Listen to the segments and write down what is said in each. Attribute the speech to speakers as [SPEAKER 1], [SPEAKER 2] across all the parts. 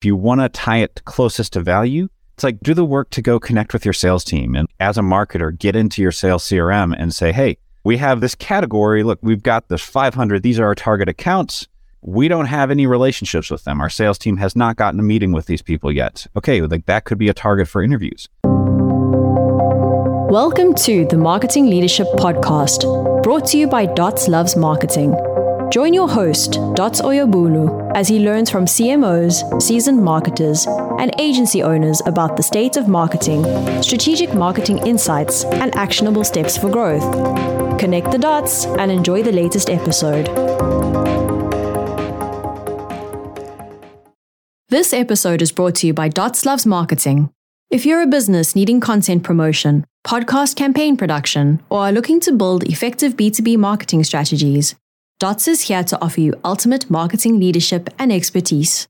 [SPEAKER 1] If you want to tie it closest to value, it's like do the work to go connect with your sales team. And as a marketer, get into your sales CRM and say, hey, we have this category. Look, we've got this 500. These are our target accounts. We don't have any relationships with them. Our sales team has not gotten a meeting with these people yet. Okay, like that could be a target for interviews.
[SPEAKER 2] Welcome to the Marketing Leadership Podcast, brought to you by Dots Loves Marketing. Join your host, Dots Oyebolu, as he learns from CMOs, seasoned marketers, and agency owners about the state of marketing, strategic marketing insights, and actionable steps for growth. Connect the dots and enjoy the latest episode. This episode is brought to you by Dots Loves Marketing. If you're a business needing content promotion, podcast campaign production, or are looking to build effective B2B marketing strategies, Dots is here to offer you ultimate marketing leadership and expertise.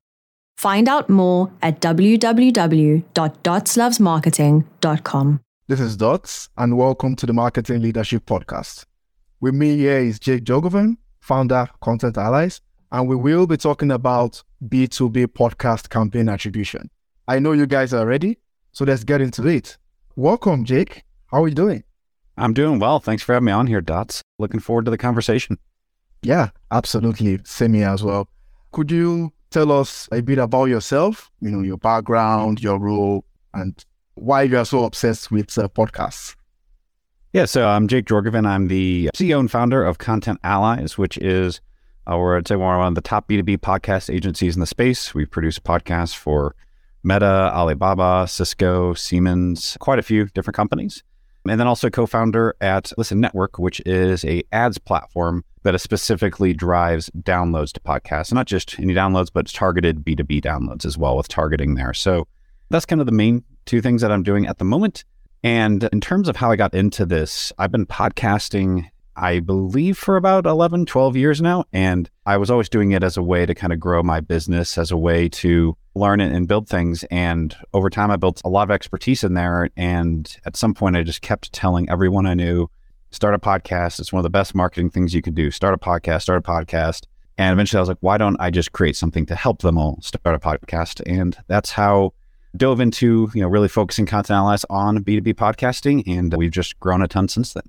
[SPEAKER 2] Find out more at www.dotslovesmarketing.com.
[SPEAKER 3] This is Dots, and welcome to the Marketing Leadership Podcast. With me here is Jake Jorgovan, founder, Content Allies, and we will be talking about B2B podcast campaign attribution. I know you guys are ready, so let's get into it. Welcome, Jake. How are you doing?
[SPEAKER 1] I'm doing well. Thanks for having me on here, Dots. Looking forward to the conversation.
[SPEAKER 3] Yeah, absolutely. Here as well. Could you tell us a bit about yourself, you know, your background, your role, and why you are so obsessed with uh, podcasts?
[SPEAKER 1] Yeah, so I'm Jake Jorgovan. I'm the CEO and founder of Content Allies, which is, our, I'd say, one of the top B2B podcast agencies in the space. We produce podcasts for Meta, Alibaba, Cisco, Siemens, quite a few different companies. And then also co-founder at Listen Network, which is a ads platform that specifically drives downloads to podcasts. Not just any downloads, but targeted B2B downloads as well with targeting there. So that's kind of the main two things that I'm doing at the moment. And in terms of how I got into this, I've been podcasting, I believe, for about 11, 12 years now. And I was always doing it as a way to kind of grow my business, as a way to learn it and build things. And over time, I built a lot of expertise in there. And at some point, I just kept telling everyone I knew, start a podcast. It's one of the best marketing things you can do. Start a podcast, start a podcast. And eventually I was like, why don't I just create something to help them all start a podcast? And that's how dove into, you know, really focusing content allies on B2B podcasting. And we've just grown a ton since then.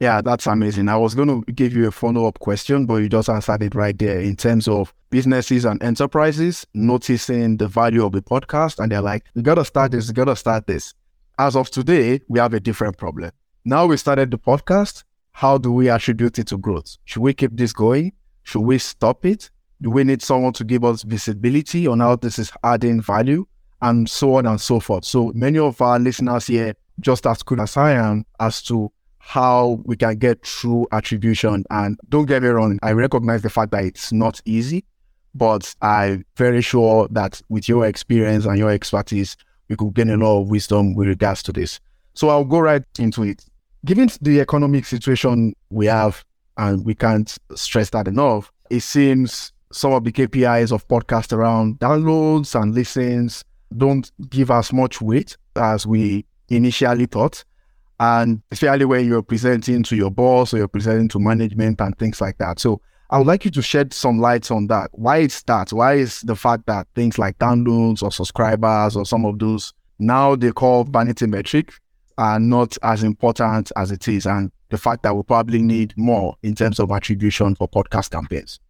[SPEAKER 3] Yeah, that's amazing. I was going to give you a follow up question, but you just answered it right there in terms of businesses and enterprises noticing the value of the podcast. And they're like, we got to start this, we got to start this. As of today, we have a different problem. Now we started the podcast. How do we attribute it to growth? Should we keep this going? Should we stop it? Do we need someone to give us visibility on how this is adding value? And so on and so forth. So many of our listeners here, just as good as I am, as to how we can get true attribution. And don't get me wrong, I recognize the fact that it's not easy, but I'm very sure that with your experience and your expertise, we could gain a lot of wisdom with regards to this. So I'll go right into it given the economic situation we have, and we can't stress that enough, it seems some of the KPIs of podcast around downloads and listens don't give as much weight as we initially thought. And especially when you're presenting to your boss or you're presenting to management and things like that. So I would like you to shed some lights on that. Why is that? Why is the fact that things like downloads or subscribers or some of those now they call vanity metric are not as important as it is. And the fact that we probably need more in terms of attribution for podcast campaigns.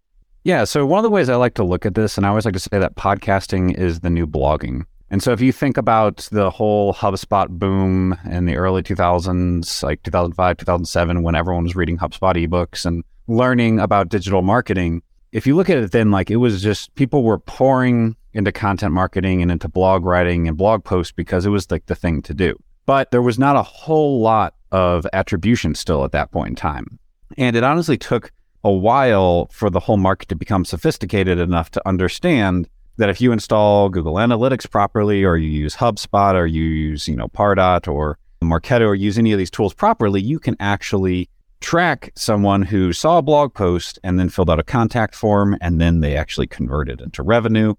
[SPEAKER 1] Yeah. So, one of the ways I like to look at this, and I always like to say that podcasting is the new blogging. And so, if you think about the whole HubSpot boom in the early 2000s, like 2005, 2007, when everyone was reading HubSpot ebooks and learning about digital marketing, if you look at it then, like it was just people were pouring into content marketing and into blog writing and blog posts because it was like the thing to do. But there was not a whole lot of attribution still at that point in time. And it honestly took a while for the whole market to become sophisticated enough to understand that if you install Google Analytics properly, or you use HubSpot, or you use, you know, Pardot or Marketo, or use any of these tools properly, you can actually track someone who saw a blog post and then filled out a contact form, and then they actually converted into revenue.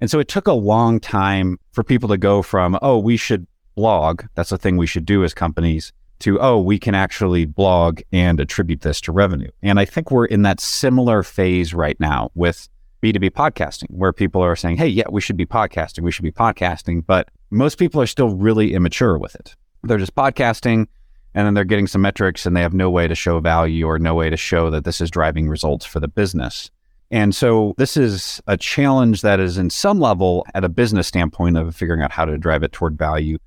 [SPEAKER 1] And so it took a long time for people to go from, oh, we should blog, that's a thing we should do as companies, to, oh, we can actually blog and attribute this to revenue. And I think we're in that similar phase right now with B2B podcasting, where people are saying, hey, yeah, we should be podcasting, we should be podcasting. But most people are still really immature with it. They're just podcasting and then they're getting some metrics and they have no way to show value or no way to show that this is driving results for the business. And so this is a challenge that is in some level at a business standpoint of figuring out how to drive it toward value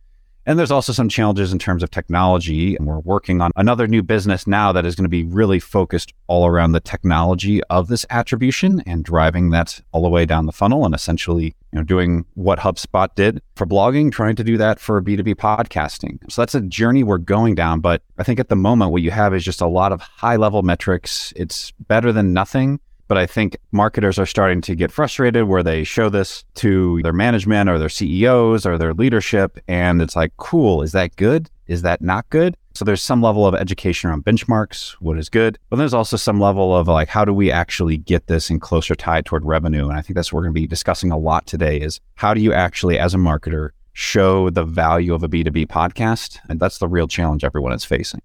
[SPEAKER 1] and there's also some challenges in terms of technology. And we're working on another new business now that is going to be really focused all around the technology of this attribution and driving that all the way down the funnel and essentially, you know, doing what HubSpot did for blogging, trying to do that for B2B podcasting. So that's a journey we're going down. But I think at the moment, what you have is just a lot of high level metrics. It's better than nothing. But I think marketers are starting to get frustrated where they show this to their management or their CEOs or their leadership. And it's like, cool, is that good? Is that not good? So there's some level of education around benchmarks, what is good. But there's also some level of like, how do we actually get this in closer tie toward revenue? And I think that's what we're going to be discussing a lot today is how do you actually, as a marketer, show the value of a B2B podcast? And that's the real challenge everyone is facing.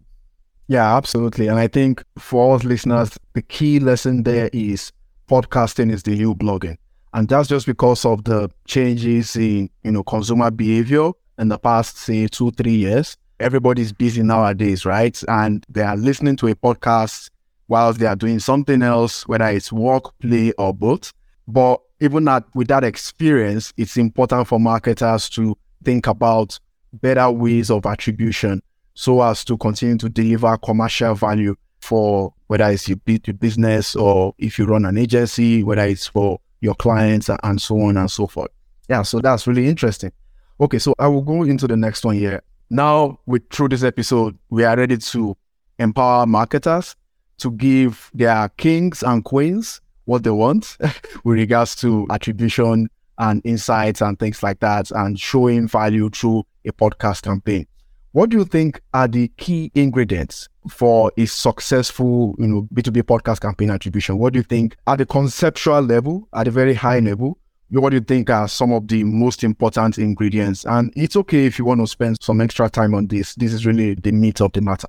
[SPEAKER 3] Yeah, absolutely. And I think for us listeners, the key lesson there is podcasting is the new blogging. And that's just because of the changes in, you know, consumer behavior in the past, say, two, three years. Everybody's busy nowadays, right? And they are listening to a podcast whilst they are doing something else, whether it's work, play, or both. But even that with that experience, it's important for marketers to think about better ways of attribution so as to continue to deliver commercial value for whether it's your business or if you run an agency, whether it's for your clients and so on and so forth. Yeah, so that's really interesting. Okay, so I will go into the next one here. Now, with through this episode, we are ready to empower marketers to give their kings and queens what they want with regards to attribution and insights and things like that, and showing value through a podcast campaign. What do you think are the key ingredients for a successful, you know, B2B podcast campaign attribution? What do you think at the conceptual level, at a very high level, what do you think are some of the most important ingredients? And it's okay if you want to spend some extra time on this. This is really the meat of the matter.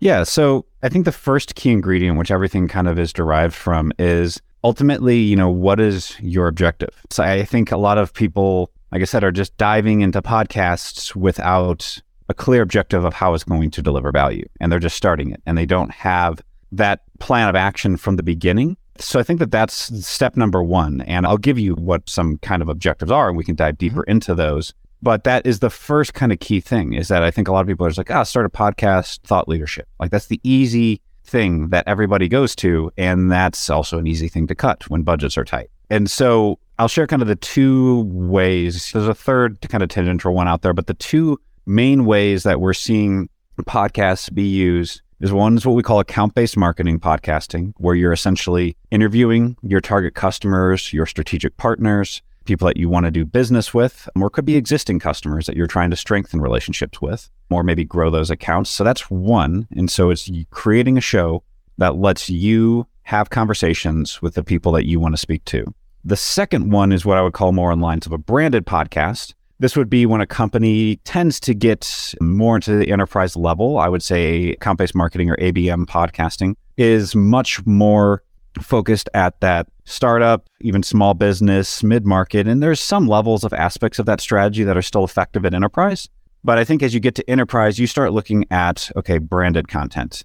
[SPEAKER 1] Yeah. So I think the first key ingredient, which everything kind of is derived from, is ultimately, you know, what is your objective? So I think a lot of people, like I said, are just diving into podcasts without a clear objective of how it's going to deliver value. And they're just starting it and they don't have that plan of action from the beginning. So I think that that's step number one. And I'll give you what some kind of objectives are and we can dive deeper mm-hmm. into those. But that is the first kind of key thing is that I think a lot of people are just like, ah, oh, start a podcast, thought leadership. Like that's the easy thing that everybody goes to. And that's also an easy thing to cut when budgets are tight. And so I'll share kind of the two ways. There's a third kind of tangential one out there, but the two main ways that we're seeing podcasts be used is one is what we call account based marketing podcasting, where you're essentially interviewing your target customers, your strategic partners, people that you want to do business with, or could be existing customers that you're trying to strengthen relationships with, or maybe grow those accounts. So that's one. And so it's creating a show that lets you have conversations with the people that you want to speak to. The second one is what I would call more in lines of a branded podcast, this would be when a company tends to get more into the enterprise level. I would say account based marketing or ABM podcasting is much more focused at that startup, even small business, mid market. And there's some levels of aspects of that strategy that are still effective at enterprise. But I think as you get to enterprise, you start looking at, okay, branded content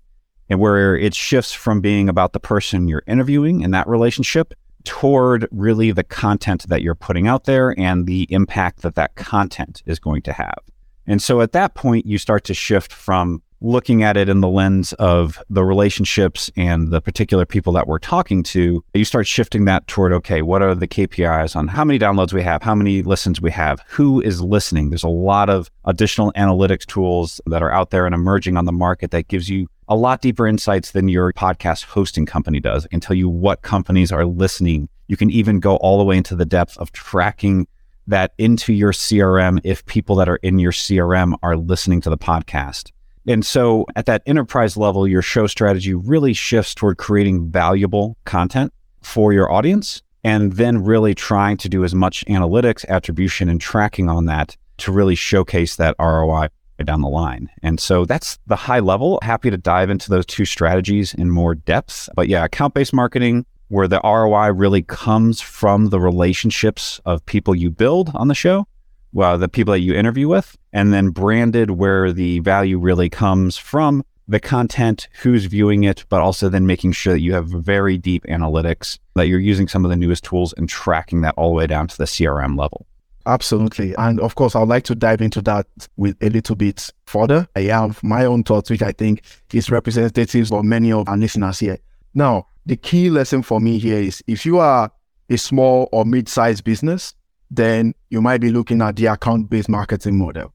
[SPEAKER 1] and where it shifts from being about the person you're interviewing in that relationship toward really the content that you're putting out there and the impact that that content is going to have. And so at that point, you start to shift from looking at it in the lens of the relationships and the particular people that we're talking to, you start shifting that toward okay, what are the KPIs on how many downloads we have, how many listens we have, who is listening? There's a lot of additional analytics tools that are out there and emerging on the market that gives you a lot deeper insights than your podcast hosting company does. It can tell you what companies are listening. You can even go all the way into the depth of tracking that into your CRM if people that are in your CRM are listening to the podcast. And so at that enterprise level, your show strategy really shifts toward creating valuable content for your audience and then really trying to do as much analytics, attribution, and tracking on that to really showcase that ROI down the line. And so that's the high level. Happy to dive into those two strategies in more depth. But yeah, account based marketing where the ROI really comes from the relationships of people you build on the show, well, the people that you interview with, and then branded where the value really comes from the content, who's viewing it, but also then making sure that you have very deep analytics, that you're using some of the newest tools and tracking that all the way down to the CRM level.
[SPEAKER 3] Absolutely. And of course, I'd like to dive into that with a little bit further. I have my own thoughts, which I think is representative for many of our listeners here. Now, the key lesson for me here is if you are a small or mid-sized business, then you might be looking at the account-based marketing model.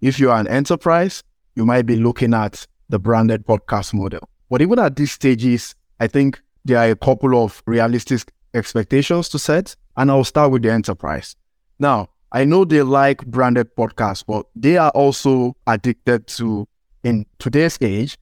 [SPEAKER 3] If you are an enterprise, you might be looking at the branded podcast model. But even at these stages, I think there are a couple of realistic expectations to set. And I'll start with the enterprise. Now, I know they like branded podcasts, but they are also addicted to, in today's age,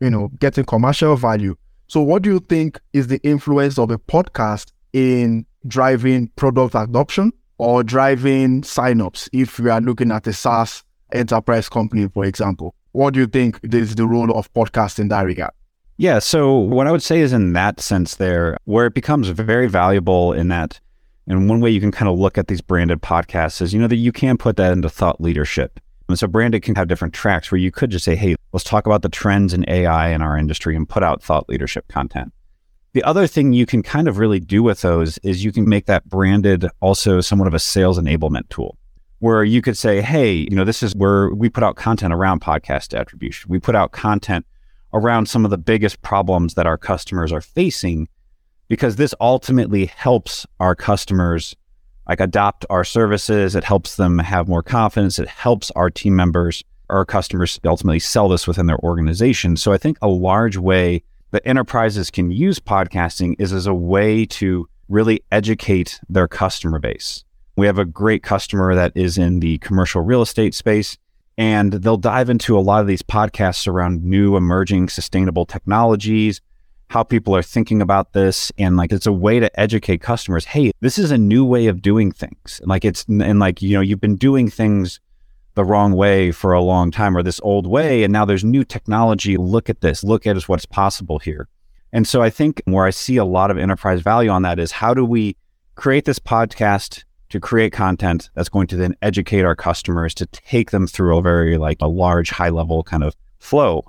[SPEAKER 3] you know, getting commercial value. So, what do you think is the influence of a podcast in driving product adoption or driving signups? If we are looking at a SaaS enterprise company, for example, what do you think is the role of podcast in that regard?
[SPEAKER 1] Yeah. So, what I would say is in that sense, there, where it becomes very valuable in that, and one way you can kind of look at these branded podcasts is, you know, that you can put that into thought leadership. And so branded can have different tracks where you could just say, hey, let's talk about the trends in AI in our industry and put out thought leadership content. The other thing you can kind of really do with those is you can make that branded also somewhat of a sales enablement tool where you could say, hey, you know, this is where we put out content around podcast attribution. We put out content around some of the biggest problems that our customers are facing because this ultimately helps our customers like adopt our services. It helps them have more confidence. It helps our team members, our customers ultimately sell this within their organization. So I think a large way that enterprises can use podcasting is as a way to really educate their customer base. We have a great customer that is in the commercial real estate space, and they'll dive into a lot of these podcasts around new emerging sustainable technologies, how people are thinking about this. And like it's a way to educate customers hey this is a new way of doing things. Like it's and like you know you've been doing things the wrong way for a long time or this old way and now there's new technology. Look at this. Look at what's possible here. And so i think where i see a lot of enterprise value on that is how do we create this podcast to create content that's going to then educate our customers to take them through a very like a large high level kind of flow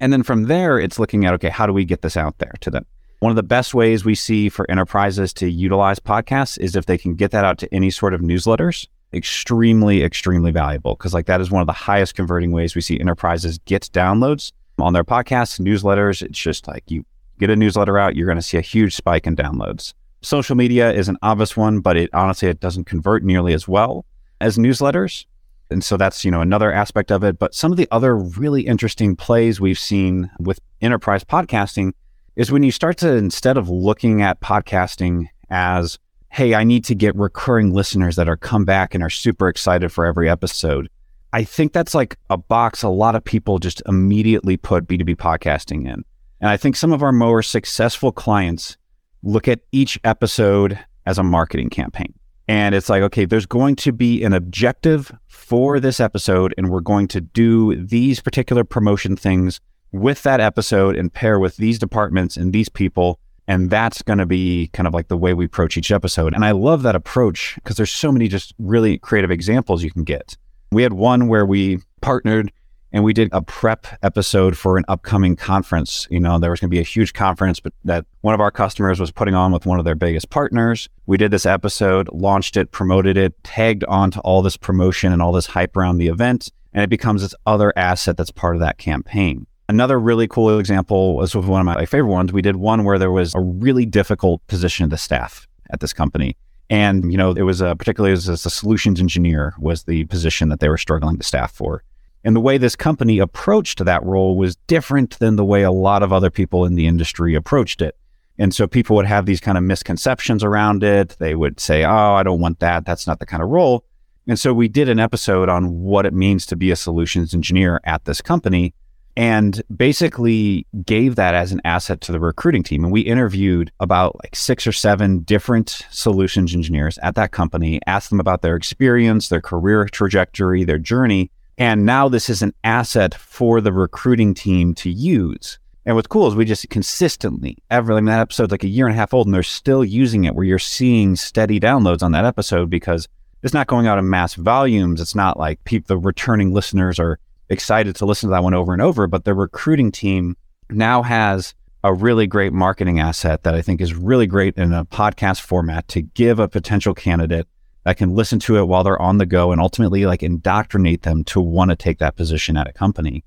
[SPEAKER 1] and then from there, it's looking at, okay, how do we get this out there to them? One of the best ways we see for enterprises to utilize podcasts is if they can get that out to any sort of newsletters. Extremely, extremely valuable because, like, that is one of the highest converting ways we see enterprises get downloads on their podcasts, newsletters. It's just like you get a newsletter out, you're going to see a huge spike in downloads. Social media is an obvious one, but it honestly it doesn't convert nearly as well as newsletters. And so that's, you know, another aspect of it. But some of the other really interesting plays we've seen with enterprise podcasting is when you start to, instead of looking at podcasting as, hey, I need to get recurring listeners that are come back and are super excited for every episode. I think that's like a box a lot of people just immediately put B2B podcasting in. And I think some of our more successful clients look at each episode as a marketing campaign. And it's like, okay, there's going to be an objective for this episode, and we're going to do these particular promotion things with that episode and pair with these departments and these people. And that's going to be kind of like the way we approach each episode. And I love that approach because there's so many just really creative examples you can get. We had one where we partnered and we did a prep episode for an upcoming conference. You know, there was going to be a huge conference, but that one of our customers was putting on with one of their biggest partners. We did this episode, launched it, promoted it, tagged onto all this promotion and all this hype around the event, and it becomes this other asset that's part of that campaign. Another really cool example was with one of my favorite ones. We did one where there was a really difficult position of the staff at this company. And, you know, it was a, particularly as a solutions engineer was the position that they were struggling to staff for. And the way this company approached that role was different than the way a lot of other people in the industry approached it. And so people would have these kind of misconceptions around it. They would say, Oh, I don't want that. That's not the kind of role. And so we did an episode on what it means to be a solutions engineer at this company and basically gave that as an asset to the recruiting team. And we interviewed about like six or seven different solutions engineers at that company, asked them about their experience, their career trajectory, their journey. And now this is an asset for the recruiting team to use. And what's cool is we just consistently, ever, I mean, that episode's like a year and a half old and they're still using it where you're seeing steady downloads on that episode because it's not going out in mass volumes. It's not like people, the returning listeners are excited to listen to that one over and over, but the recruiting team now has a really great marketing asset that I think is really great in a podcast format to give a potential candidate that can listen to it while they're on the go and ultimately like indoctrinate them to want to take that position at a company.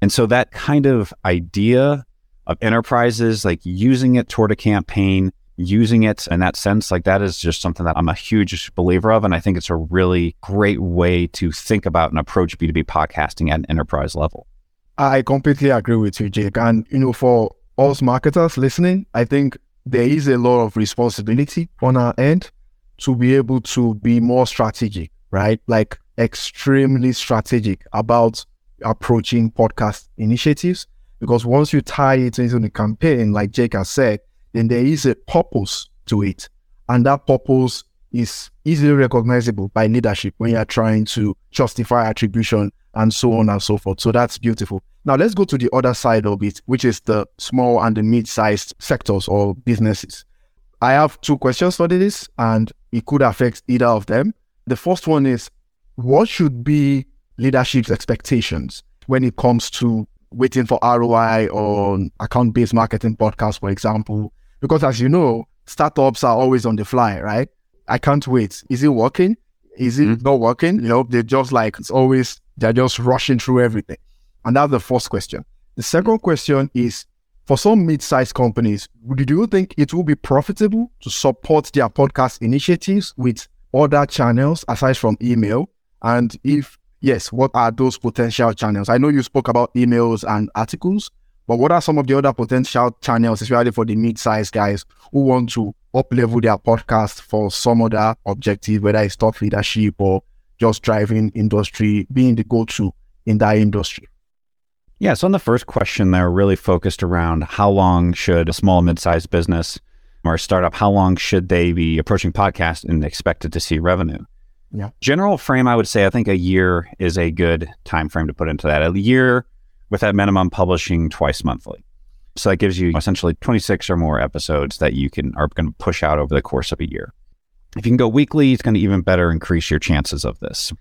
[SPEAKER 1] And so that kind of idea of enterprises like using it toward a campaign, using it in that sense, like that is just something that I'm a huge believer of. And I think it's a really great way to think about and approach B2B podcasting at an enterprise level.
[SPEAKER 3] I completely agree with you, Jake. And, you know, for us marketers listening, I think there is a lot of responsibility on our end to be able to be more strategic, right? Like extremely strategic about approaching podcast initiatives. Because once you tie it into the campaign, like Jake has said, then there is a purpose to it. And that purpose is easily recognizable by leadership when you're trying to justify attribution and so on and so forth. So that's beautiful. Now let's go to the other side of it, which is the small and the mid-sized sectors or businesses. I have two questions for this, and it could affect either of them. The first one is what should be leadership's expectations when it comes to waiting for ROI on account based marketing podcasts, for example? Because as you know, startups are always on the fly, right? I can't wait. Is it working? Is it mm-hmm. not working? You know, they're just like, it's always, they're just rushing through everything. And that's the first question. The second question is for some mid-sized companies, do you think it will be profitable to support their podcast initiatives with other channels aside from email? And if yes, what are those potential channels? I know you spoke about emails and articles, but what are some of the other potential channels, especially for the mid-sized guys who want to up-level their podcast for some other objective, whether it's top leadership or just driving industry, being the go-to in that industry?
[SPEAKER 1] Yeah. So on the first question, they're really focused around how long should a small, mid-sized business or a startup, how long should they be approaching podcast and expected to see revenue?
[SPEAKER 3] Yeah.
[SPEAKER 1] General frame, I would say, I think a year is a good time frame to put into that. A year with that minimum publishing twice monthly. So that gives you essentially 26 or more episodes that you can are going to push out over the course of a year. If you can go weekly, it's going to even better increase your chances of this.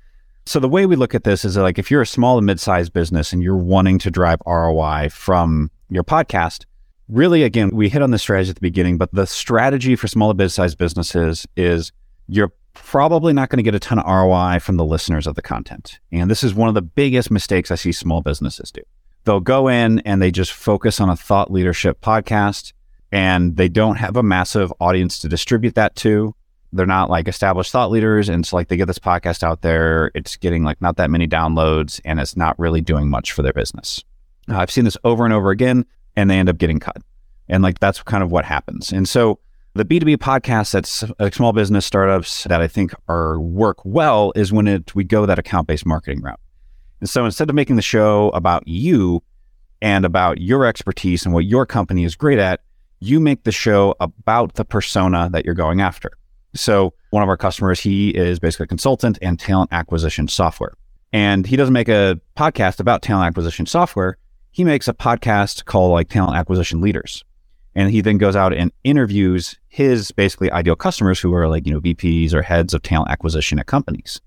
[SPEAKER 1] So the way we look at this is like if you're a small and mid-sized business and you're wanting to drive ROI from your podcast, really again, we hit on the strategy at the beginning, but the strategy for small and mid-sized businesses is you're probably not going to get a ton of ROI from the listeners of the content. And this is one of the biggest mistakes I see small businesses do. They'll go in and they just focus on a thought leadership podcast and they don't have a massive audience to distribute that to they're not like established thought leaders and so like they get this podcast out there it's getting like not that many downloads and it's not really doing much for their business. Uh, i've seen this over and over again and they end up getting cut. And like that's kind of what happens. And so the b2b podcast that's like small business startups that i think are work well is when it we go that account-based marketing route. And so instead of making the show about you and about your expertise and what your company is great at you make the show about the persona that you're going after so one of our customers, he is basically a consultant and talent acquisition software. And he doesn't make a podcast about talent acquisition software. He makes a podcast called like talent acquisition leaders. And he then goes out and interviews his basically ideal customers who are like, you know, VPs or heads of talent acquisition at companies.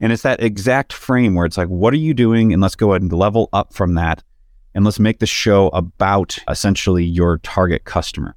[SPEAKER 1] And it's that exact frame where it's like, what are you doing? And let's go ahead and level up from that. And let's make the show about essentially your target customer.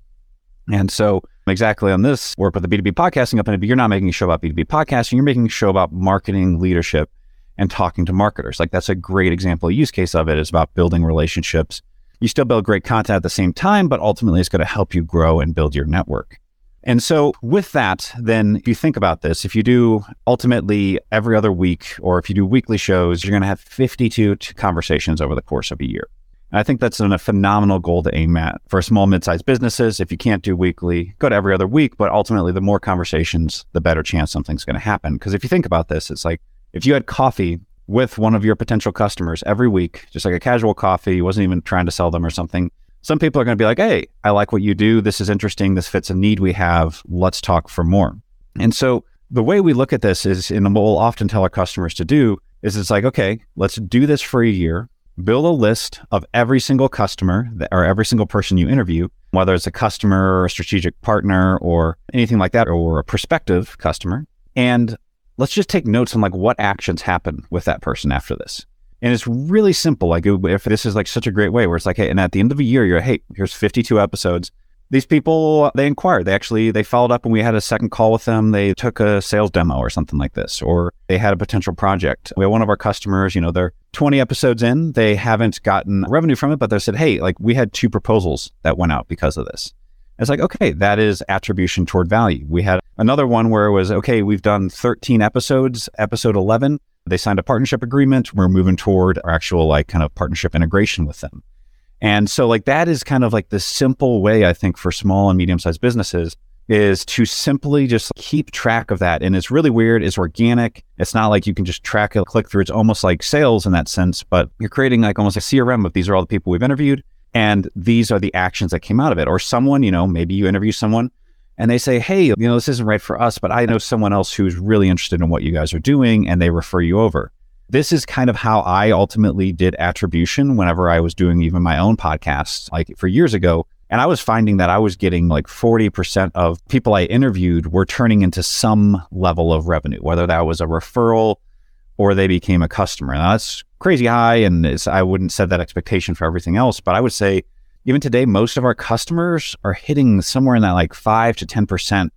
[SPEAKER 1] And so exactly on this work with the B2B podcasting company, but you're not making a show about B2B podcasting. You're making a show about marketing leadership and talking to marketers. Like that's a great example, a use case of it is about building relationships. You still build great content at the same time, but ultimately it's going to help you grow and build your network. And so with that, then if you think about this, if you do ultimately every other week, or if you do weekly shows, you're going to have 52 conversations over the course of a year. And I think that's a phenomenal goal to aim at for small, mid-sized businesses. If you can't do weekly, go to every other week. But ultimately, the more conversations, the better chance something's going to happen. Because if you think about this, it's like if you had coffee with one of your potential customers every week, just like a casual coffee, you wasn't even trying to sell them or something. Some people are going to be like, "Hey, I like what you do. This is interesting. This fits a need we have. Let's talk for more." And so the way we look at this is, and we'll often tell our customers to do, is it's like, okay, let's do this for a year build a list of every single customer that, or every single person you interview, whether it's a customer or a strategic partner or anything like that, or a prospective customer. And let's just take notes on like what actions happen with that person after this. And it's really simple. Like if this is like such a great way where it's like, hey, and at the end of a year, you're, hey, here's 52 episodes these people they inquired. They actually they followed up and we had a second call with them. They took a sales demo or something like this or they had a potential project. We had one of our customers you know they're 20 episodes in. They haven't gotten revenue from it but they said hey like we had two proposals that went out because of this. It's like okay that is attribution toward value. We had another one where it was okay we've done 13 episodes episode 11 they signed a partnership agreement. We're moving toward our actual like kind of partnership integration with them and so like that is kind of like the simple way I think for small and medium sized businesses is to simply just keep track of that. And it's really weird. It's organic. It's not like you can just track a click through. It's almost like sales in that sense, but you're creating like almost a CRM of these are all the people we've interviewed. And these are the actions that came out of it. Or someone, you know, maybe you interview someone and they say, Hey, you know, this isn't right for us, but I know someone else who's really interested in what you guys are doing and they refer you over this is kind of how I ultimately did attribution whenever I was doing even my own podcast, like for years ago. And I was finding that I was getting like 40% of people I interviewed were turning into some level of revenue, whether that was a referral or they became a customer. Now that's crazy high. And I wouldn't set that expectation for everything else, but I would say even today, most of our customers are hitting somewhere in that like five to 10%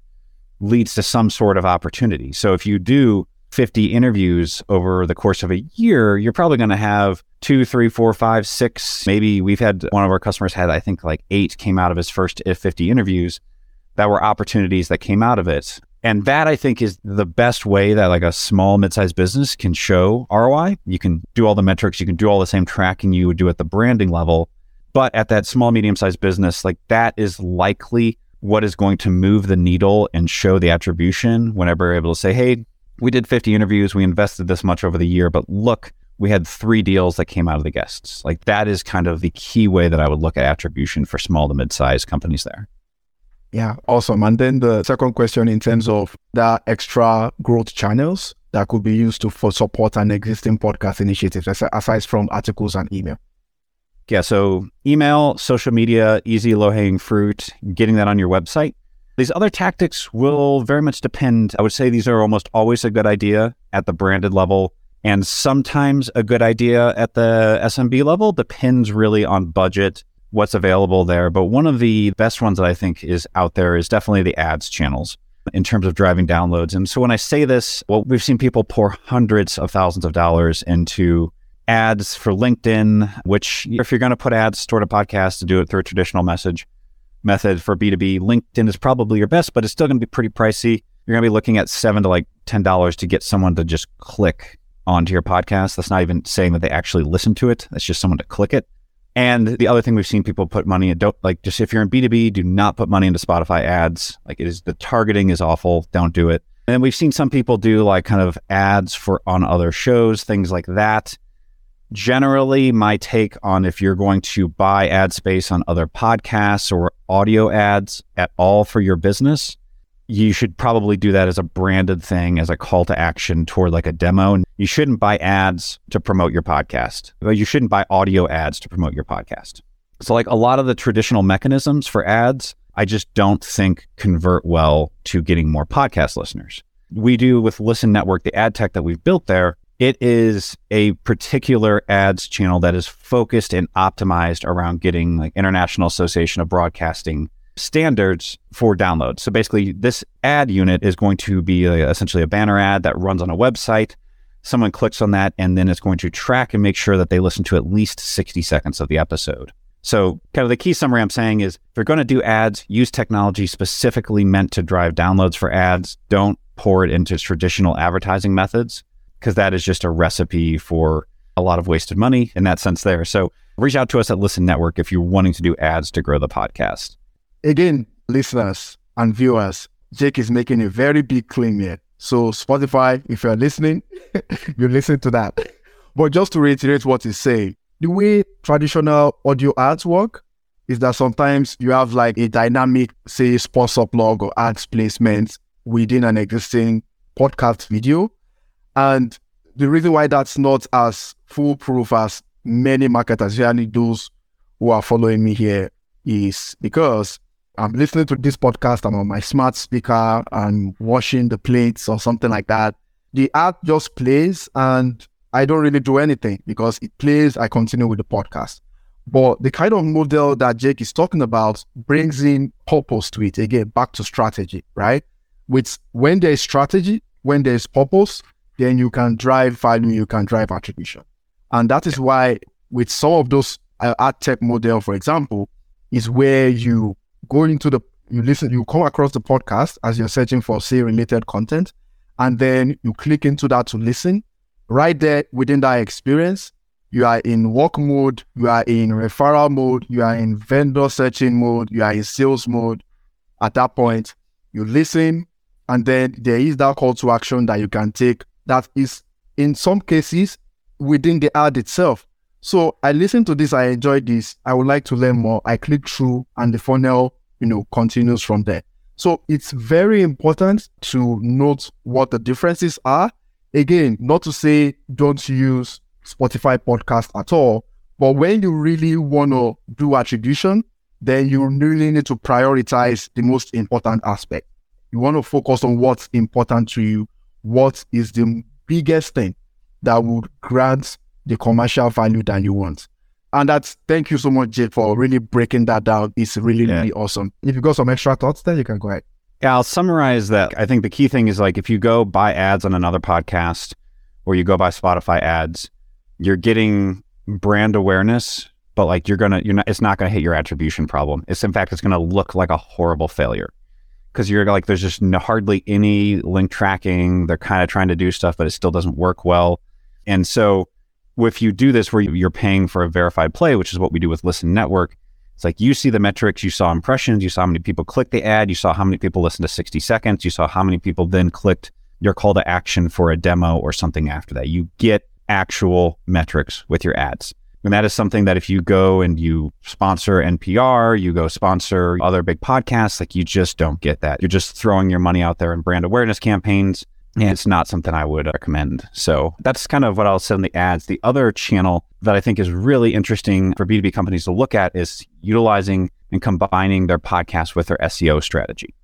[SPEAKER 1] leads to some sort of opportunity. So if you do 50 interviews over the course of a year, you're probably going to have two, three, four, five, six. Maybe we've had one of our customers had, I think, like eight came out of his first 50 interviews that were opportunities that came out of it. And that I think is the best way that like a small mid-sized business can show ROI. You can do all the metrics, you can do all the same tracking you would do at the branding level. But at that small, medium-sized business, like that is likely what is going to move the needle and show the attribution whenever you're able to say, hey, we did 50 interviews, we invested this much over the year, but look, we had three deals that came out of the guests. Like that is kind of the key way that I would look at attribution for small to mid-sized companies there.
[SPEAKER 3] Yeah, awesome. And then the second question in terms of the extra growth channels that could be used to for support an existing podcast initiative, aside from articles and email.
[SPEAKER 1] Yeah, so email, social media, easy low hanging fruit, getting that on your website. These other tactics will very much depend. I would say these are almost always a good idea at the branded level and sometimes a good idea at the SMB level. Depends really on budget, what's available there. But one of the best ones that I think is out there is definitely the ads channels in terms of driving downloads. And so when I say this, well, we've seen people pour hundreds of thousands of dollars into ads for LinkedIn, which if you're going to put ads toward a podcast to do it through a traditional message, method for B2B. LinkedIn is probably your best, but it's still going to be pretty pricey. You're going to be looking at seven to like $10 to get someone to just click onto your podcast. That's not even saying that they actually listen to it. That's just someone to click it. And the other thing we've seen people put money in, don't like just if you're in B2B, do not put money into Spotify ads. Like it is, the targeting is awful. Don't do it. And we've seen some people do like kind of ads for on other shows, things like that generally my take on if you're going to buy ad space on other podcasts or audio ads at all for your business, you should probably do that as a branded thing, as a call to action toward like a demo. You shouldn't buy ads to promote your podcast. You shouldn't buy audio ads to promote your podcast. So, like a lot of the traditional mechanisms for ads, I just don't think convert well to getting more podcast listeners. We do with Listen Network, the ad tech that we've built there it is a particular ads channel that is focused and optimized around getting like International Association of Broadcasting standards for downloads. So basically, this ad unit is going to be a, essentially a banner ad that runs on a website. Someone clicks on that, and then it's going to track and make sure that they listen to at least 60 seconds of the episode. So, kind of the key summary I'm saying is if you're going to do ads, use technology specifically meant to drive downloads for ads. Don't pour it into traditional advertising methods because that is just a recipe for a lot of wasted money in that sense there. So reach out to us at Listen Network if you're wanting to do ads to grow the podcast.
[SPEAKER 3] Again, listeners and viewers, Jake is making a very big claim here. So Spotify, if you're listening, you listen to that. But just to reiterate what he's saying, the way traditional audio ads work is that sometimes you have like a dynamic, say, sponsor blog or ads placement within an existing podcast video. And the reason why that's not as foolproof as many marketers, especially those who are following me here, is because I'm listening to this podcast, I'm on my smart speaker, I'm washing the plates or something like that. The ad just plays and I don't really do anything because it plays, I continue with the podcast. But the kind of model that Jake is talking about brings in purpose to it. Again, back to strategy, right? Which when there is strategy, when there is purpose, then you can drive value, you can drive attribution. And that is why with some of those uh, ad tech model, for example, is where you go into the, you listen, you come across the podcast as you're searching for say related content, and then you click into that to listen. Right there within that experience, you are in work mode, you are in referral mode, you are in vendor searching mode, you are in sales mode. At that point, you listen, and then there is that call to action that you can take that is in some cases within the ad itself. So I listened to this, I enjoyed this, I would like to learn more. I click through and the funnel, you know, continues from there. So it's very important to note what the differences are. Again, not to say don't use Spotify podcast at all. But when you really want to do attribution, then you really need to prioritize the most important aspect. You want to focus on what's important to you, what is the biggest thing that would grant the commercial value that you want. And that's thank you so much, Jake, for really breaking that down. It's really, yeah. really awesome. If you got some extra thoughts, then you can go ahead.
[SPEAKER 1] Yeah, I'll summarize that. I think the key thing is like if you go buy ads on another podcast or you go buy Spotify ads, you're getting brand awareness, but like you're gonna you're not it's not gonna hit your attribution problem. It's in fact it's gonna look like a horrible failure because you're like there's just no, hardly any link tracking. They're kind of trying to do stuff, but it still doesn't work well. And so if you do this where you're paying for a verified play, which is what we do with Listen Network, it's like you see the metrics, you saw impressions, you saw how many people clicked the ad, you saw how many people listened to 60 seconds, you saw how many people then clicked your call to action for a demo or something after that. You get actual metrics with your ads. And that is something that if you go and you sponsor NPR, you go sponsor other big podcasts, like you just don't get that. You're just throwing your money out there in brand awareness campaigns. And it's not something I would recommend. So that's kind of what I'll say in the ads. The other channel that I think is really interesting for B2B companies to look at is utilizing and combining their podcast with their SEO strategy.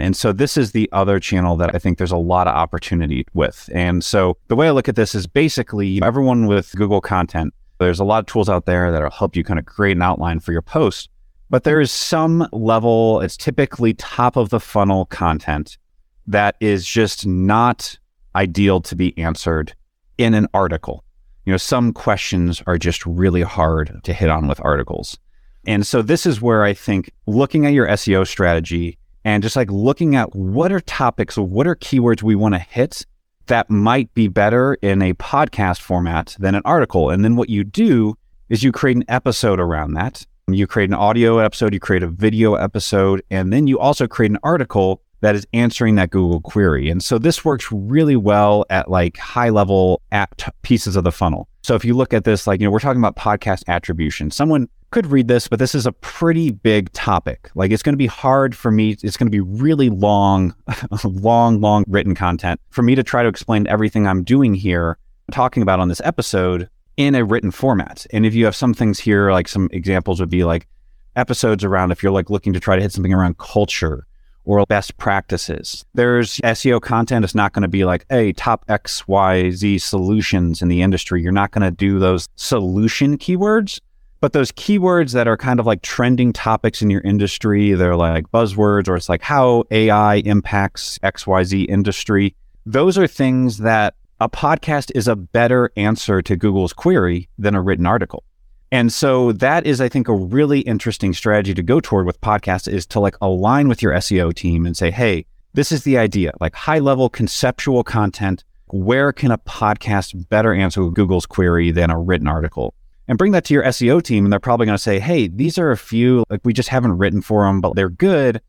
[SPEAKER 1] And so this is the other channel that I think there's a lot of opportunity with. And so the way I look at this is basically everyone with Google content, there's a lot of tools out there that'll help you kind of create an outline for your post. But there is some level, it's typically top of the funnel content that is just not ideal to be answered in an article. You know, some questions are just really hard to hit on with articles. And so this is where I think looking at your SEO strategy and just like looking at what are topics, what are keywords we want to hit that might be better in a podcast format than an article. And then what you do is you create an episode around that. You create an audio episode, you create a video episode, and then you also create an article that is answering that Google query. And so this works really well at like high level app pieces of the funnel. So if you look at this, like, you know, we're talking about podcast attribution. Someone could read this, but this is a pretty big topic. Like it's going to be hard for me. It's going to be really long, long, long written content for me to try to explain everything I'm doing here, talking about on this episode in a written format. And if you have some things here, like some examples would be like episodes around if you're like looking to try to hit something around culture or best practices. There's SEO content. It's not going to be like, hey, top X, Y, Z solutions in the industry. You're not going to do those solution keywords but those keywords that are kind of like trending topics in your industry, they're like buzzwords, or it's like how AI impacts XYZ industry. Those are things that a podcast is a better answer to Google's query than a written article. And so that is, I think, a really interesting strategy to go toward with podcasts is to like align with your SEO team and say, hey, this is the idea, like high level conceptual content. Where can a podcast better answer Google's query than a written article? And bring that to your SEO team. And they're probably going to say, hey, these are a few, like we just haven't written for them, but they're good.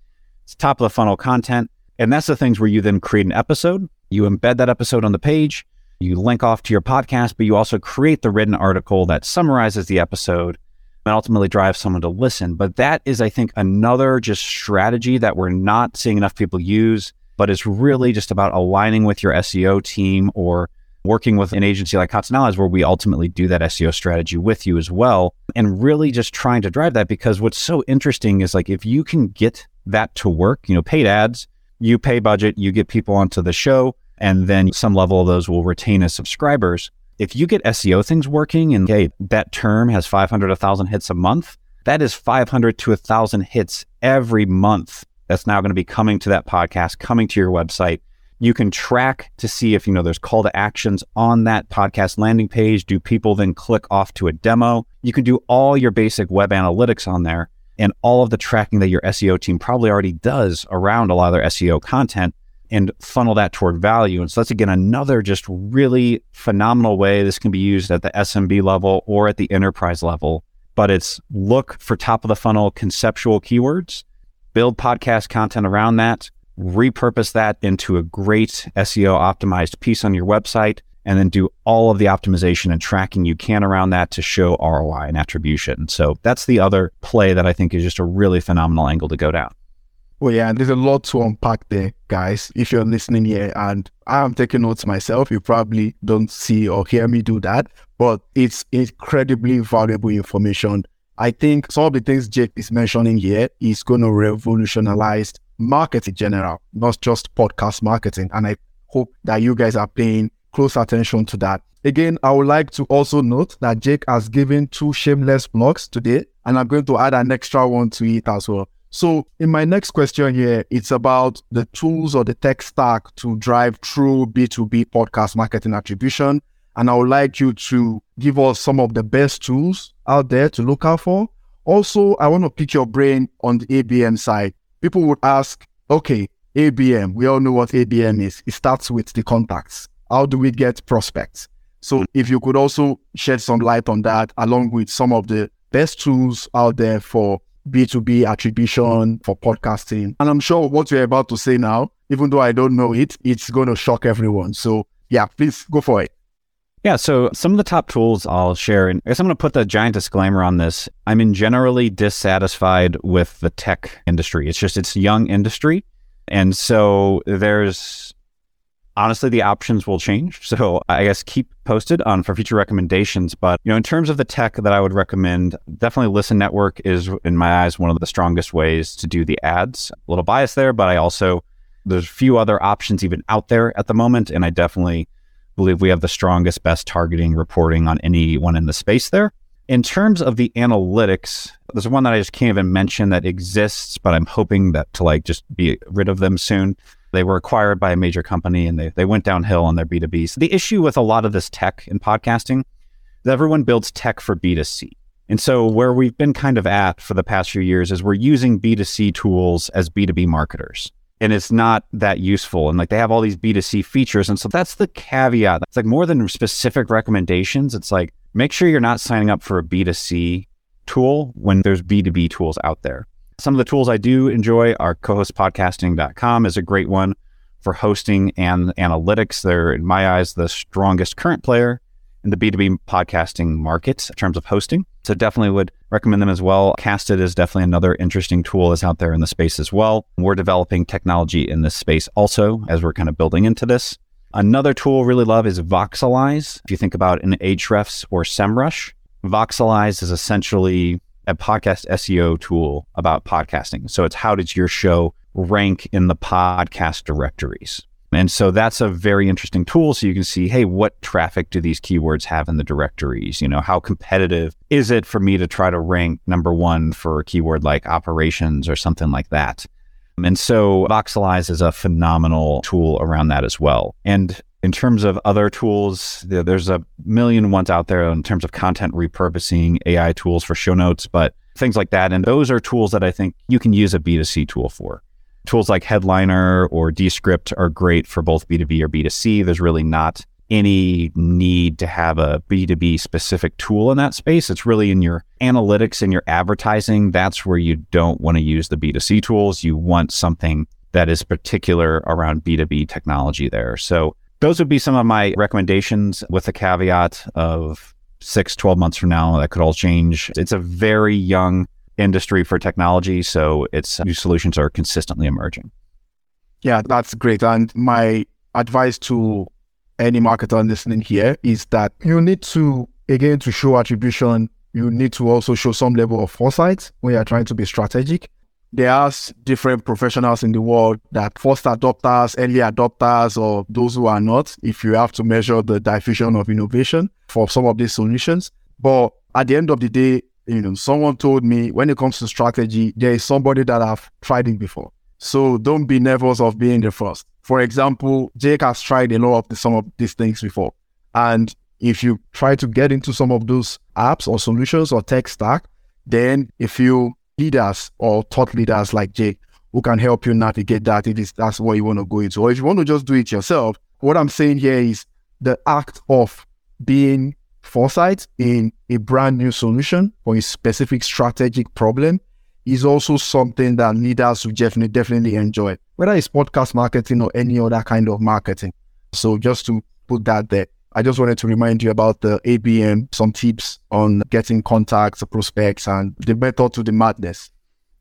[SPEAKER 1] It's top of the funnel content. And that's the things where you then create an episode, you embed that episode on the page, you link off to your podcast, but you also create the written article that summarizes the episode and ultimately drives someone to listen. But that is, I think, another just strategy that we're not seeing enough people use, but it's really just about aligning with your SEO team or working with an agency like Content Allies where we ultimately do that SEO strategy with you as well. And really just trying to drive that because what's so interesting is like if you can get that to work, you know, paid ads, you pay budget, you get people onto the show, and then some level of those will retain as subscribers. If you get SEO things working and hey, that term has 500, 1,000 hits a month, that is 500 to 1,000 hits every month. That's now going to be coming to that podcast, coming to your website. You can track to see if you know there's call to actions on that podcast landing page. Do people then click off to a demo? You can do all your basic web analytics on there and all of the tracking that your SEO team probably already does around a lot of their SEO content and funnel that toward value. And so that's again another just really phenomenal way this can be used at the SMB level or at the enterprise level. But it's look for top of the funnel conceptual keywords, build podcast content around that, repurpose that into a great SEO optimized piece on your website, and then do all of the optimization and tracking you can around that to show ROI and attribution. So that's the other play that I think is just a really phenomenal angle to go down.
[SPEAKER 3] Well, yeah, there's a lot to unpack there, guys. If you're listening here, and I am taking notes myself, you probably don't see or hear me do that, but it's incredibly valuable information. I think some of the things Jake is mentioning here is going to revolutionize marketing in general, not just podcast marketing. And I hope that you guys are paying close attention to that. Again, I would like to also note that Jake has given two shameless blogs today, and I'm going to add an extra one to it as well. So, in my next question here, it's about the tools or the tech stack to drive true B2B podcast marketing attribution. And I would like you to give us some of the best tools out there to look out for. Also, I want to pick your brain on the ABM side. People would ask, okay, ABM, we all know what ABM is. It starts with the contacts. How do we get prospects? So, if you could also shed some light on that, along with some of the best tools out there for B2B attribution for podcasting. And I'm sure what you're about to say now, even though I don't know it, it's going to shock everyone. So, yeah, please go for it.
[SPEAKER 1] Yeah, so some of the top tools I'll share, and I guess I'm going to put the giant disclaimer on this. I'm in generally dissatisfied with the tech industry. It's just, it's young industry. And so there's honestly, the options will change. So I guess keep posted on for future recommendations. But you know, in terms of the tech that I would recommend, definitely Listen Network is, in my eyes, one of the strongest ways to do the ads. A little bias there, but I also there's a few other options even out there at the moment, and I definitely believe we have the strongest, best targeting reporting on anyone in the space there. In terms of the analytics, there's one that I just can't even mention that exists, but I'm hoping that to like just be rid of them soon. They were acquired by a major company and they, they went downhill on their B2B. So the issue with a lot of this tech in podcasting is everyone builds tech for B2C. And so where we've been kind of at for the past few years is we're using B2C tools as B2B marketers. And it's not that useful. And like they have all these B2C features. And so that's the caveat. It's like more than specific recommendations. It's like make sure you're not signing up for a B2C tool when there's B2B tools out there. Some of the tools I do enjoy are cohostpodcasting.com is a great one for hosting and analytics. They're, in my eyes, the strongest current player in the B2B podcasting market in terms of hosting. So definitely would recommend them as well. Casted is definitely another interesting tool that's out there in the space as well. We're developing technology in this space also as we're kind of building into this. Another tool really love is Voxalyze. If you think about an Ahrefs or SEMrush, Voxalyze is essentially a podcast SEO tool about podcasting. So it's how does your show rank in the podcast directories? And so that's a very interesting tool. So you can see, hey, what traffic do these keywords have in the directories? You know, how competitive is it for me to try to rank number one for a keyword like operations or something like that? And so Voxalyze is a phenomenal tool around that as well. And in terms of other tools, there's a million ones out there in terms of content repurposing, AI tools for show notes, but things like that. And those are tools that I think you can use a B2C tool for. Tools like Headliner or Descript are great for both B2B or B2C. There's really not any need to have a B2B specific tool in that space. It's really in your analytics and your advertising. That's where you don't want to use the B2C tools. You want something that is particular around B2B technology there. So those would be some of my recommendations with the caveat of six, 12 months from now, that could all change. It's a very young industry for technology. So its new solutions are consistently emerging.
[SPEAKER 3] Yeah, that's great. And my advice to any marketer listening here is that you need to, again, to show attribution, you need to also show some level of foresight when you're trying to be strategic. There are different professionals in the world that first adopters, early adopters, or those who are not, if you have to measure the diffusion of innovation for some of these solutions. But at the end of the day, you know, someone told me when it comes to strategy, there is somebody that I've tried it before. So don't be nervous of being the first. For example, Jake has tried a lot of the, some of these things before. And if you try to get into some of those apps or solutions or tech stack, then if you leaders or thought leaders like Jake who can help you navigate that if that's what you want to go into. Or if you want to just do it yourself, what I'm saying here is the act of being foresight in a brand new solution or a specific strategic problem is also something that leaders will definitely definitely enjoy, whether it's podcast marketing or any other kind of marketing. So just to put that there. I just wanted to remind you about the ABM, some tips on getting contacts, prospects, and the method to the madness.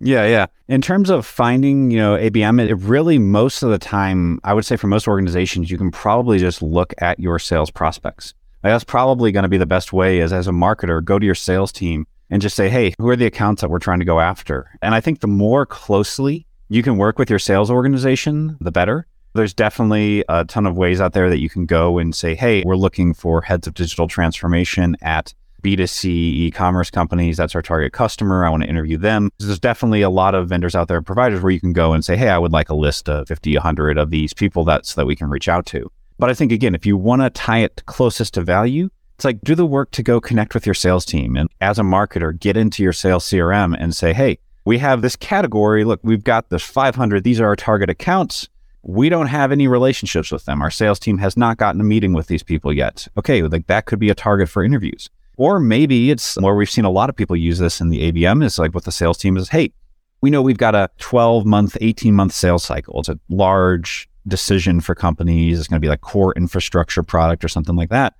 [SPEAKER 1] Yeah, yeah. In terms of finding, you know, ABM, it really most of the time, I would say for most organizations, you can probably just look at your sales prospects. Like that's probably going to be the best way is as a marketer, go to your sales team and just say, hey, who are the accounts that we're trying to go after? And I think the more closely you can work with your sales organization, the better. There's definitely a ton of ways out there that you can go and say, hey, we're looking for heads of digital transformation at B2C e-commerce companies. That's our target customer. I want to interview them. There's definitely a lot of vendors out there, providers where you can go and say, hey, I would like a list of 50, 100 of these people that's that we can reach out to. But I think again, if you want to tie it closest to value, it's like do the work to go connect with your sales team. And as a marketer, get into your sales CRM and say, hey, we have this category. Look, we've got this 500. These are our target accounts. We don't have any relationships with them. Our sales team has not gotten a meeting with these people yet. Okay, like that could be a target for interviews. Or maybe it's where we've seen a lot of people use this in the ABM is like with the sales team is, hey, we know we've got a 12 month, 18 month sales cycle. It's a large decision for companies. It's going to be like core infrastructure product or something like that.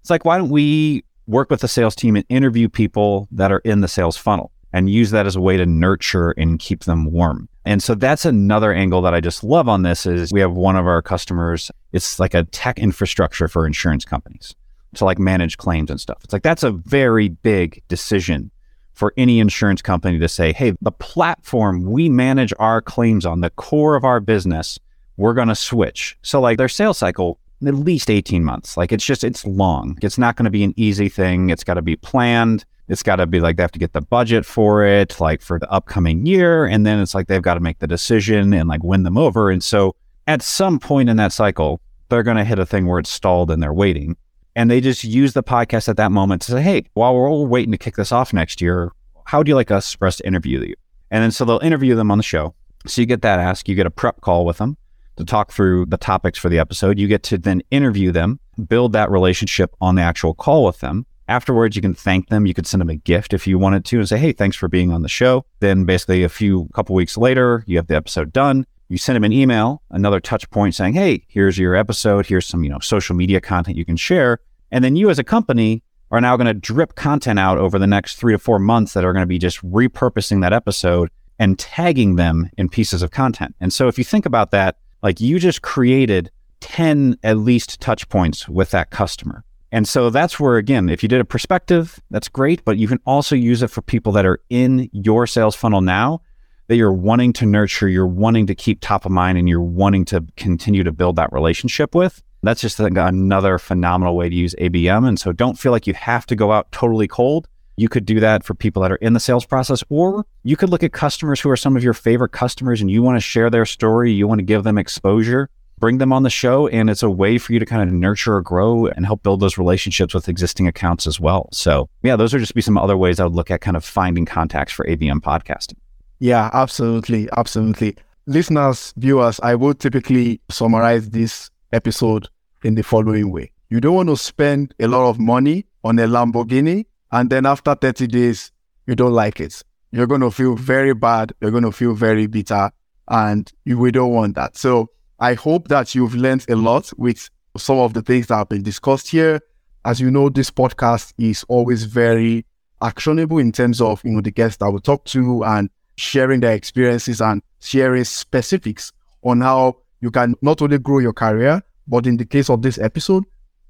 [SPEAKER 1] It's like, why don't we work with the sales team and interview people that are in the sales funnel and use that as a way to nurture and keep them warm? And so that's another angle that I just love on this is we have one of our customers, it's like a tech infrastructure for insurance companies to like manage claims and stuff. It's like that's a very big decision for any insurance company to say, hey, the platform we manage our claims on, the core of our business, we're going to switch. So, like, their sales cycle, at least 18 months. Like, it's just, it's long. It's not going to be an easy thing. It's got to be planned. It's got to be like they have to get the budget for it, like for the upcoming year. And then it's like they've got to make the decision and like win them over. And so, at some point in that cycle, they're going to hit a thing where it's stalled and they're waiting. And they just use the podcast at that moment to say, hey, while we're all waiting to kick this off next year, how would you like us for us to interview you? And then so they'll interview them on the show. So you get that ask, you get a prep call with them to talk through the topics for the episode. You get to then interview them, build that relationship on the actual call with them. Afterwards, you can thank them. You could send them a gift if you wanted to and say, hey, thanks for being on the show. Then basically a few couple weeks later, you have the episode done. You send them an email, another touch point saying, hey, here's your episode. Here's some, you know, social media content you can share. And then you as a company are now going to drip content out over the next three to four months that are going to be just repurposing that episode and tagging them in pieces of content. And so if you think about that, like you just created 10 at least touch points with that customer. And so that's where, again, if you did a perspective, that's great, but you can also use it for people that are in your sales funnel now that you're wanting to nurture, you're wanting to keep top of mind, and you're wanting to continue to build that relationship with. That's just another phenomenal way to use ABM. And so don't feel like you have to go out totally cold. You could do that for people that are in the sales process, or you could look at customers who are some of your favorite customers and you want to share their story, you want to give them exposure, bring them on the show. And it's a way for you to kind of nurture or grow and help build those relationships with existing accounts as well. So, yeah, those are just be some other ways I would look at kind of finding contacts for ABM podcasting.
[SPEAKER 3] Yeah, absolutely. Absolutely. Listeners, viewers, I would typically summarize this episode in the following way. You don't want to spend a lot of money on a Lamborghini and then after 30 days, you don't like it. You're going to feel very bad. You're going to feel very bitter and you, we don't want that. So I hope that you've learned a lot with some of the things that have been discussed here. As you know, this podcast is always very actionable in terms of, you know, the guests that we talk to and sharing their experiences and sharing specifics on how you can not only grow your career, but in the case of this episode,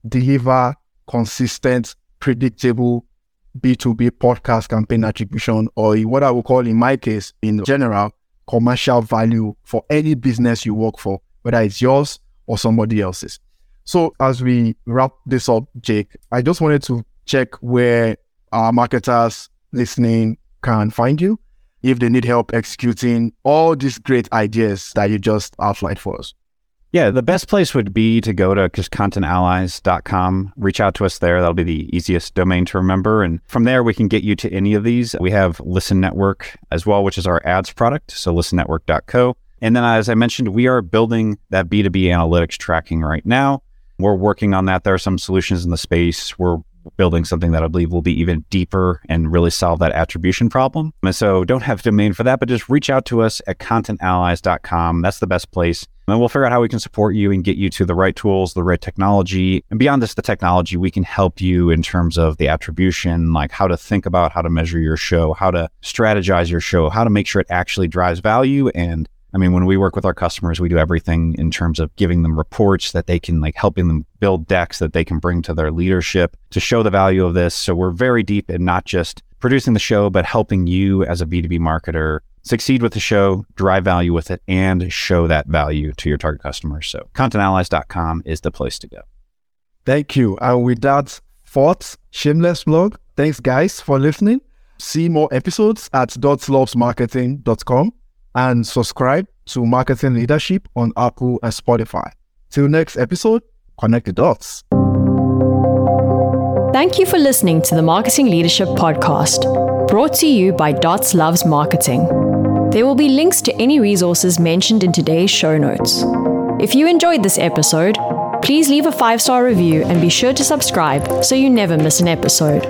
[SPEAKER 3] deliver consistent, predictable B2B podcast campaign attribution, or what I would call in my case, in general, commercial value for any business you work for, whether it's yours or somebody else's. So as we wrap this up, Jake, I just wanted to check where our marketers listening can find you if they need help executing all these great ideas that you just outlined for us.
[SPEAKER 1] Yeah, the best place would be to go to just contentallies.com, reach out to us there. That'll be the easiest domain to remember. And from there, we can get you to any of these. We have Listen Network as well, which is our ads product. So listennetwork.co. And then, as I mentioned, we are building that B2B analytics tracking right now. We're working on that. There are some solutions in the space. We're building something that I believe will be even deeper and really solve that attribution problem. And so don't have domain for that, but just reach out to us at contentallies.com. That's the best place. And we'll figure out how we can support you and get you to the right tools, the right technology. And beyond this, the technology, we can help you in terms of the attribution, like how to think about how to measure your show, how to strategize your show, how to make sure it actually drives value and I mean, when we work with our customers, we do everything in terms of giving them reports that they can like helping them build decks that they can bring to their leadership to show the value of this. So we're very deep in not just producing the show, but helping you as a B2B marketer succeed with the show, drive value with it, and show that value to your target customers. So contentallies.com is the place to go.
[SPEAKER 3] Thank you. And with that fourth shameless blog, thanks guys for listening. See more episodes at dotslovesmarketing.com and subscribe to Marketing Leadership on Apple and Spotify. Till next episode, connect the dots.
[SPEAKER 2] Thank you for listening to the Marketing Leadership Podcast, brought to you by Dots Loves Marketing. There will be links to any resources mentioned in today's show notes. If you enjoyed this episode, please leave a five star review and be sure to subscribe so you never miss an episode.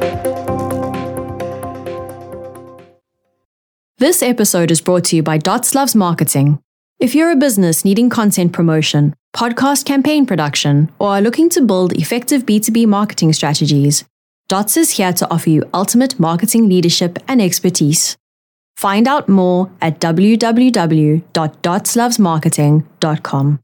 [SPEAKER 2] This episode is brought to you by Dots Loves Marketing. If you're a business needing content promotion, podcast campaign production, or are looking to build effective B2B marketing strategies, Dots is here to offer you ultimate marketing leadership and expertise. Find out more at www.dotslovesmarketing.com.